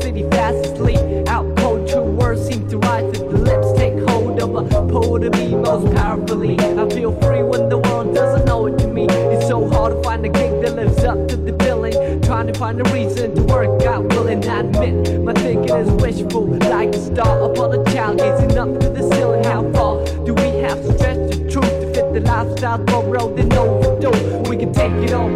city fast asleep. Out cold, true words seem to rise to the lips, take hold of a poet of me most powerfully. I feel free when the world doesn't know it to me. It's so hard to find a gig that lives up to the billing. Trying to find a reason to work out, willing I admit my thinking is wishful, like a star upon a child gazing up to the ceiling. How far do we have to stretch the truth to fit the lifestyle for road and overdue? We can take it all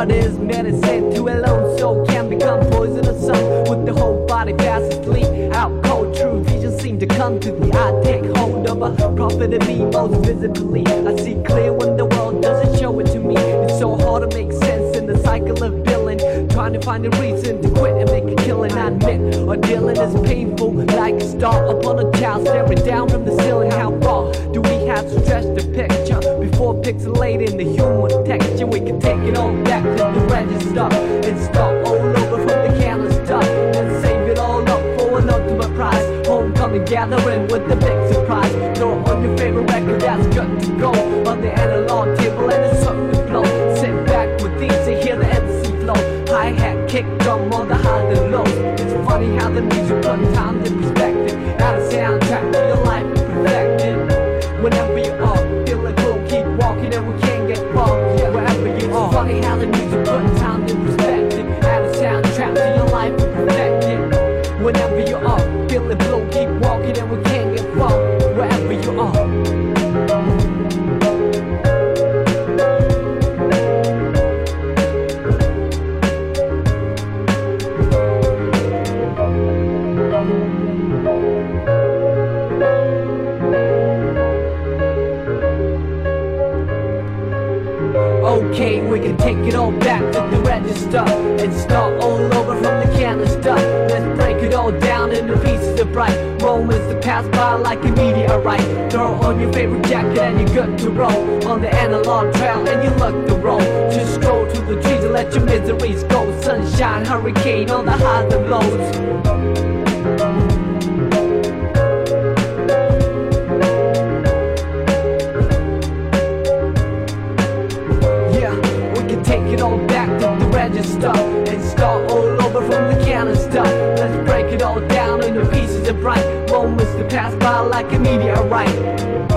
what is medicine to a lone soul Can become poisonous some With the whole body fast asleep Out cold, true vision seem to come to me. I Take hold of a prophet in me most visibly. I see clear when the world doesn't show it to me. It's so hard to make sense in the cycle of billing Trying to find a reason to quit and make a killing. I admit or dealing is painful Like a star upon a child staring down from the ceiling. How far do we have to stretch the pixelating the human texture We can take it all back to the register And start all over from the canister And save it all up for an ultimate prize. Homecoming gathering with the big surprise. Throw on your favorite record that's good to go. On the analog table and it's something blow. Sit back with these and hear the MC flow. Hi-hat, kick drum on the highs and lows It's funny how the music put time in perspective. Add a soundtrack pass by like a meteorite. Throw on your favorite jacket and you're good to roll on the analog trail and you look the roll. Just stroll to the trees and let your miseries go. Sunshine, hurricane on the highs and lows. Of bright moments that pass by like a meteorite.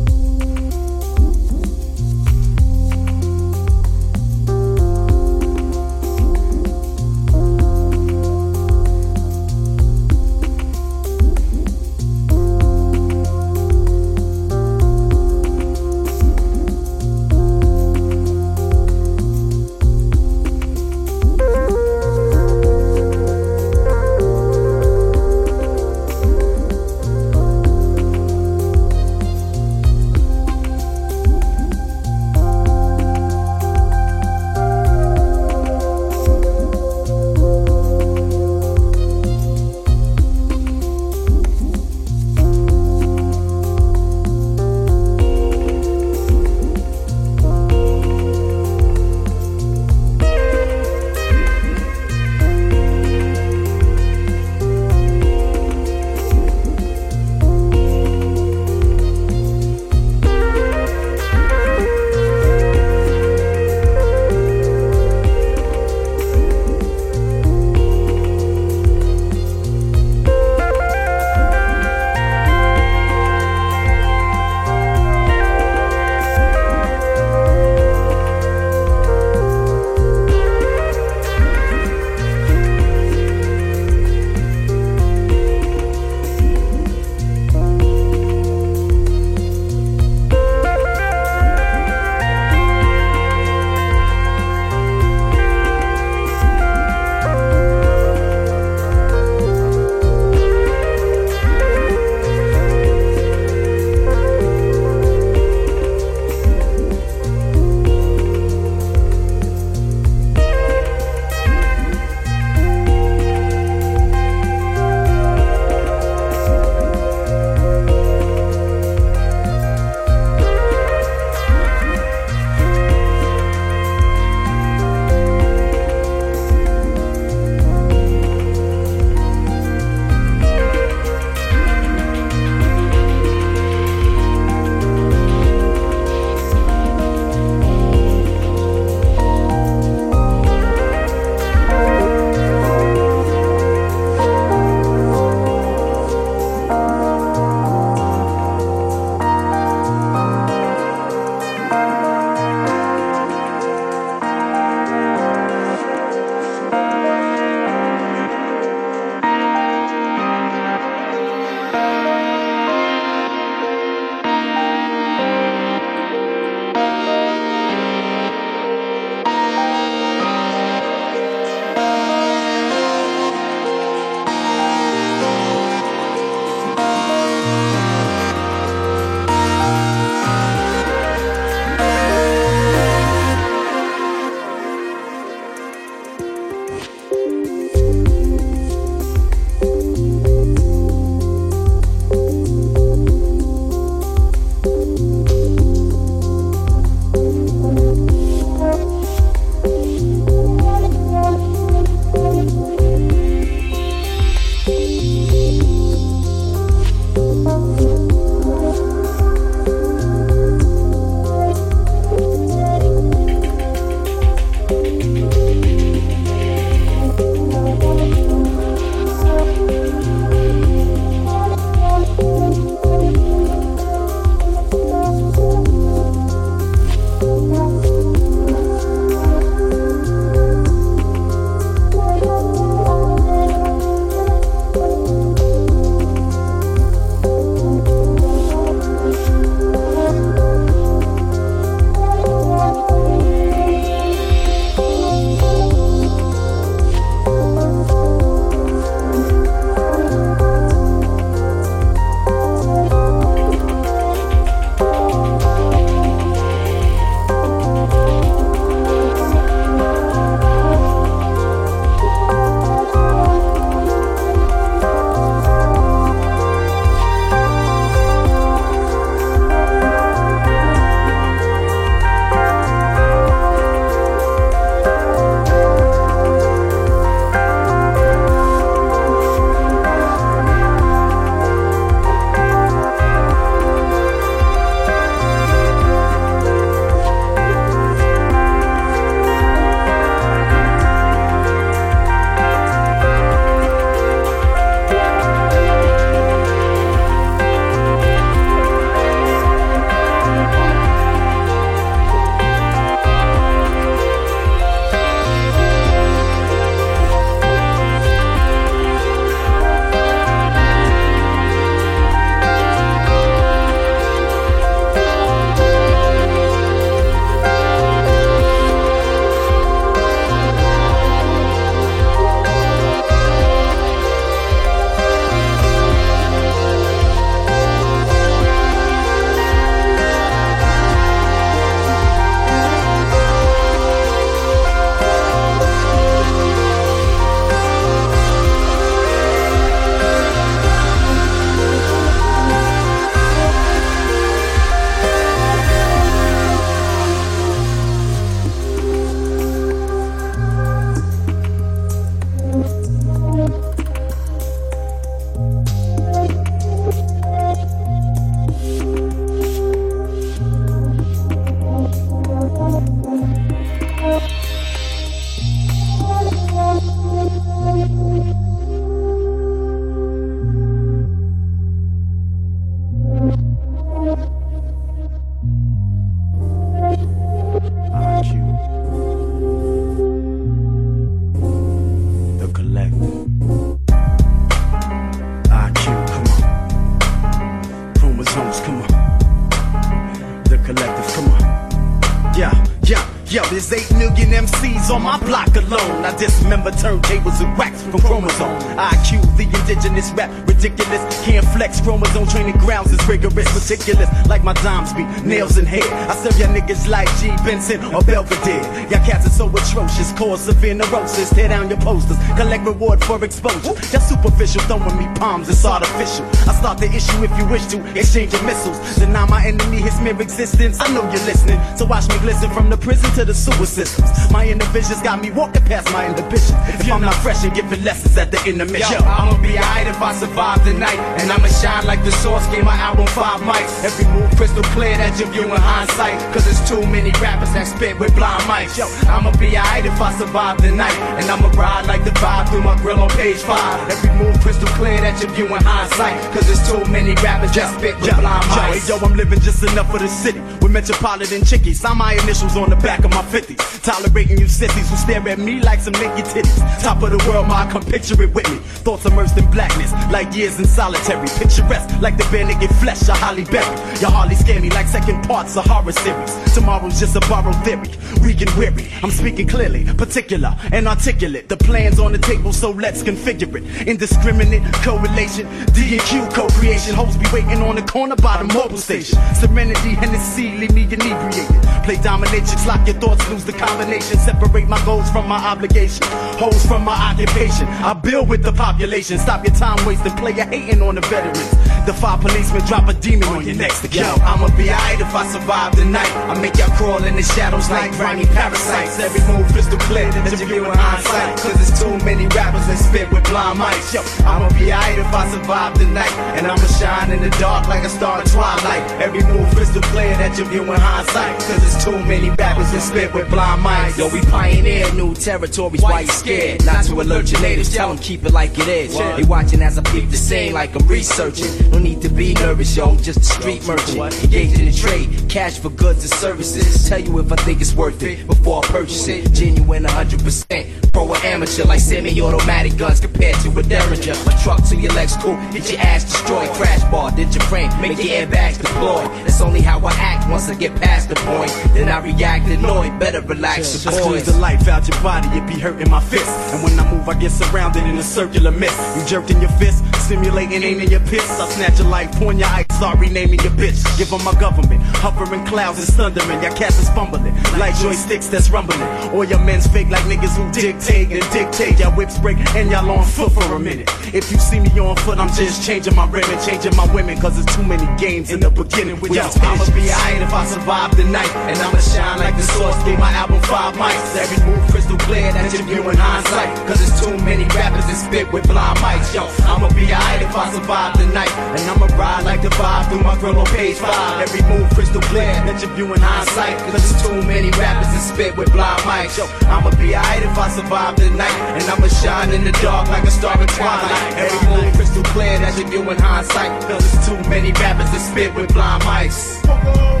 Be nails in hair. I serve y'all niggas like G. Benson or Belvedere. Y'all so atrocious, cause severe neurosis. Tear down your posters, collect reward for exposure. Y'all superficial, throwing me palms, it's artificial. I start the issue if you wish to, exchange your missiles. Deny my enemy his mere existence. I know you're listening, so watch me glisten from the prison to the sewer systems. My inner visions got me walking past my inhibition. If I'm not fresh and giving lessons at the intermission. Yo, I'ma be alright if I survive the night. And I'ma shine like the source gave my album five mics. Every move crystal clear that you view in hindsight. Cause there's too many rappers that spit with blind mics. Yo, I'ma be alright if I survive the night. And I'ma ride like the vibe through my grill on page five. Every move crystal clear that you're viewing hindsight. Cause there's too many rappers that spit with blind yo, mics. yo, I'm living just enough for the city. With metropolitan chickies, sign my initials on the back of my 50s. Tolerating you sissies who stare at me like some naked titties. Top of the world, ma, come picture it with me. Thoughts immersed in blackness, like years in solitary. Picturesque, like the bare naked flesh I hardly bury. Y'all hardly scare me like second parts of horror series. Tomorrow's just a borrowed theory, weak and weary. I'm speaking clearly, particular and articulate. The plan's on the table, so let's configure it. Indiscriminate correlation, D and Q co-creation. Hoes be waiting on the corner by the mobile station. Serenity, and the Hennessy, leave me inebriated. Play dominatrix, lock your thoughts, lose the combination. Separate my goals from my obligation. Hoes from my occupation. I build with the population. Stop your time wasting, Play player hating on the veterans. The five policemen drop a demon on your next Yo, account. I'ma be alright if I survive the night. I make y'all crawl in the shadows like grimy parasites. Every move crystal clear that you view in hindsight. Cause there's too many rappers that spit with blind mics. Yo, I'ma be alright if I survive the night. And I'ma shine in the dark like a star in twilight. Every move crystal clear that you view in hindsight. Cause there's too many rappers that spit with blind mics. Yo, we pioneer new territories. Why you scared? Not to alert your natives. Tell them keep it like it is. They watching as I peep the scene like I'm researching. No need to be nervous, yo. I'm Just a street merchant. Engaged in the trade. Cash for goods and services. Tell you if I think it's worth it before I purchase it. Genuine 100%. Pro or amateur like semi-automatic guns compared to a Derringer. My truck to your legs cool. Get your ass destroyed. Crash bar. Did your frame. Make your airbags deploy. That's only how I act once I get past the point. Then I react annoyed. Better relax I your squeeze the life out your body, it be hurting my fist. And when I move, I get surrounded in a circular mist. You jerked in your fist, simulating aiming your piss. I snatch your life, point your ice, start renaming your bitch. Give 'em my government, hovering clouds is thundering. Your cats is fumbling, like joysticks that's rumbling. All your men's fake like niggas who dictate and dictate. Y'all whips break and y'all on foot for a minute. If you see me on foot, I'm just changing my rim and changing my women. Cause there's too many games in the beginning. With y'all I'ma be alright if I survive the night. And I'ma shine like the source gave my album five mics. Every move crystal clear that you view in hindsight. Cause there's too many rappers that spit with blind mics. Yo, I'ma be alright if I survive the night. And I'ma ride like the vibe through my grill on page five. Every move crystal clear that you view in hindsight. Cause there's too many rappers that spit with blind mics. Yo, I'ma be alright if I survive the night. And I'ma shine in the dark like a star in twilight. Every move crystal clear that you view in hindsight. Cause there's too many rappers that spit with blind mics.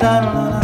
da da da